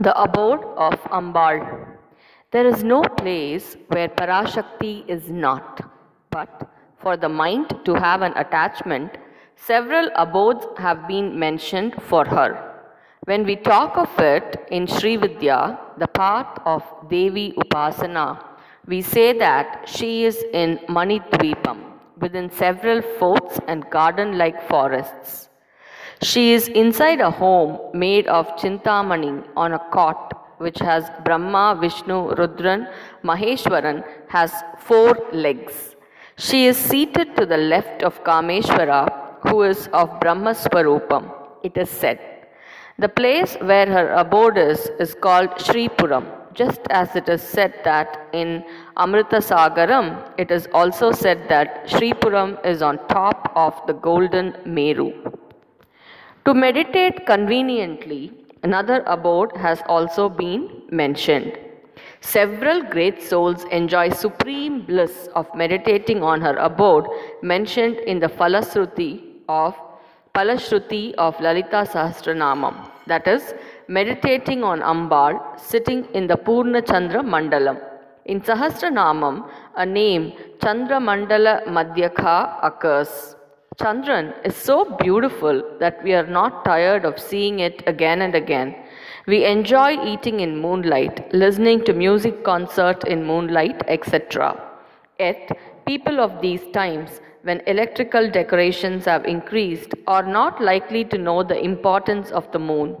The abode of Ambal. There is no place where Parashakti is not, but for the mind to have an attachment, several abodes have been mentioned for her. When we talk of it in Sri Vidya, the path of Devi Upasana, we say that she is in Manidvipam, within several forts and garden like forests. She is inside a home made of Chintamani on a cot which has Brahma, Vishnu, Rudran, Maheshwaran has four legs. She is seated to the left of Kameshwara who is of Brahma Swarupam, it is said. The place where her abode is is called Shripuram, just as it is said that in Amritasagaram, it is also said that Shripuram is on top of the golden Meru. To meditate conveniently, another abode has also been mentioned. Several great souls enjoy supreme bliss of meditating on her abode mentioned in the Falasruti of Palashruti of Lalita Sahasranamam. That is, meditating on Ambal, sitting in the Purna Chandra Mandalam. In Sahasranamam, a name Chandra Mandala Madhyaga occurs. Chandran is so beautiful that we are not tired of seeing it again and again. We enjoy eating in moonlight, listening to music concert in moonlight, etc. Yet, people of these times, when electrical decorations have increased, are not likely to know the importance of the moon.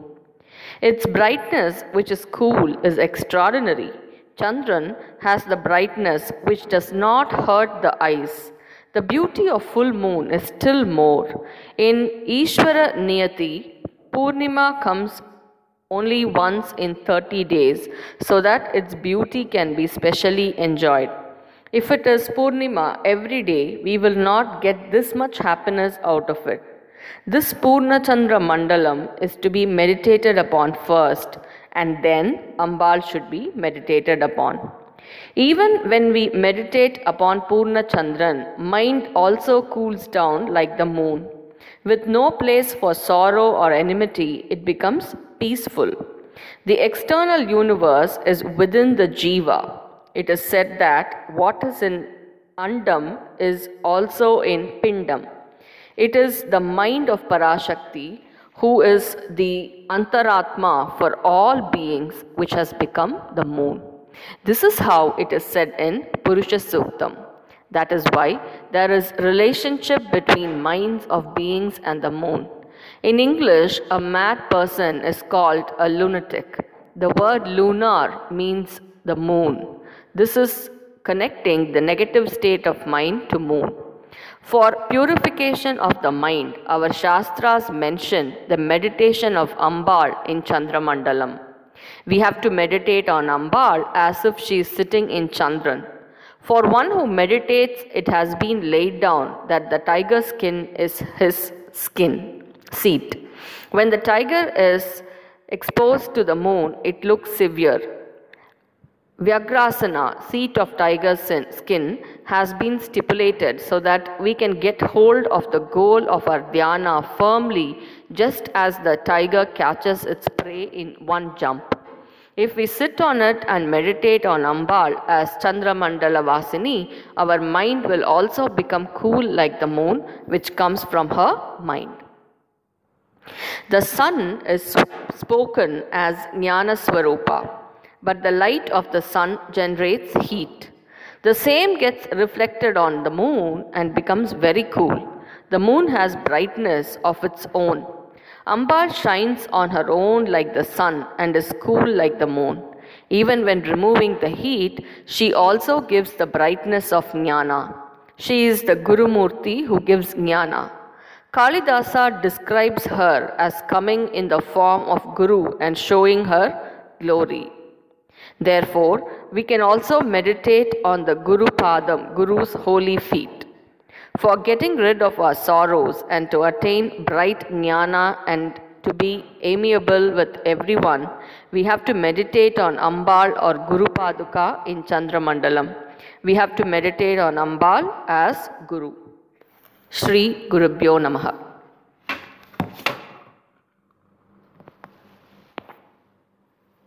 Its brightness, which is cool, is extraordinary. Chandran has the brightness which does not hurt the eyes. The beauty of full moon is still more. In Ishvara Niyati, Purnima comes only once in 30 days so that its beauty can be specially enjoyed. If it is Purnima every day, we will not get this much happiness out of it. This Purna Chandra Mandalam is to be meditated upon first and then Ambal should be meditated upon. Even when we meditate upon Purna Chandran, mind also cools down like the moon. With no place for sorrow or enmity, it becomes peaceful. The external universe is within the jiva. It is said that what is in Andam is also in Pindam. It is the mind of Parashakti who is the Antaratma for all beings which has become the moon. This is how it is said in Purusha Suktam. That is why there is relationship between minds of beings and the moon. In English, a mad person is called a lunatic. The word lunar means the moon. This is connecting the negative state of mind to moon. For purification of the mind, our Shastras mention the meditation of Ambal in Chandramandalam. We have to meditate on Ambal as if she is sitting in Chandran. For one who meditates, it has been laid down that the tiger skin is his skin seat. When the tiger is exposed to the moon, it looks severe. Vyagrasana, seat of tiger's skin, has been stipulated so that we can get hold of the goal of our dhyana firmly, just as the tiger catches its prey in one jump. If we sit on it and meditate on Ambal as Chandramandala Vasini, our mind will also become cool like the moon, which comes from her mind. The sun is spoken as Jnana Swarupa, but the light of the sun generates heat. The same gets reflected on the moon and becomes very cool. The moon has brightness of its own. Ambal shines on her own like the sun and is cool like the moon. Even when removing the heat, she also gives the brightness of jnana. She is the Guru Murti who gives jnana. Kalidasa describes her as coming in the form of Guru and showing her glory. Therefore, we can also meditate on the Guru Padam, Guru's holy feet. For getting rid of our sorrows and to attain bright jnana and to be amiable with everyone, we have to meditate on Ambal or Guru Paduka in Chandramandalam. We have to meditate on Ambal as Guru. Sri Gurubhyo Namaha.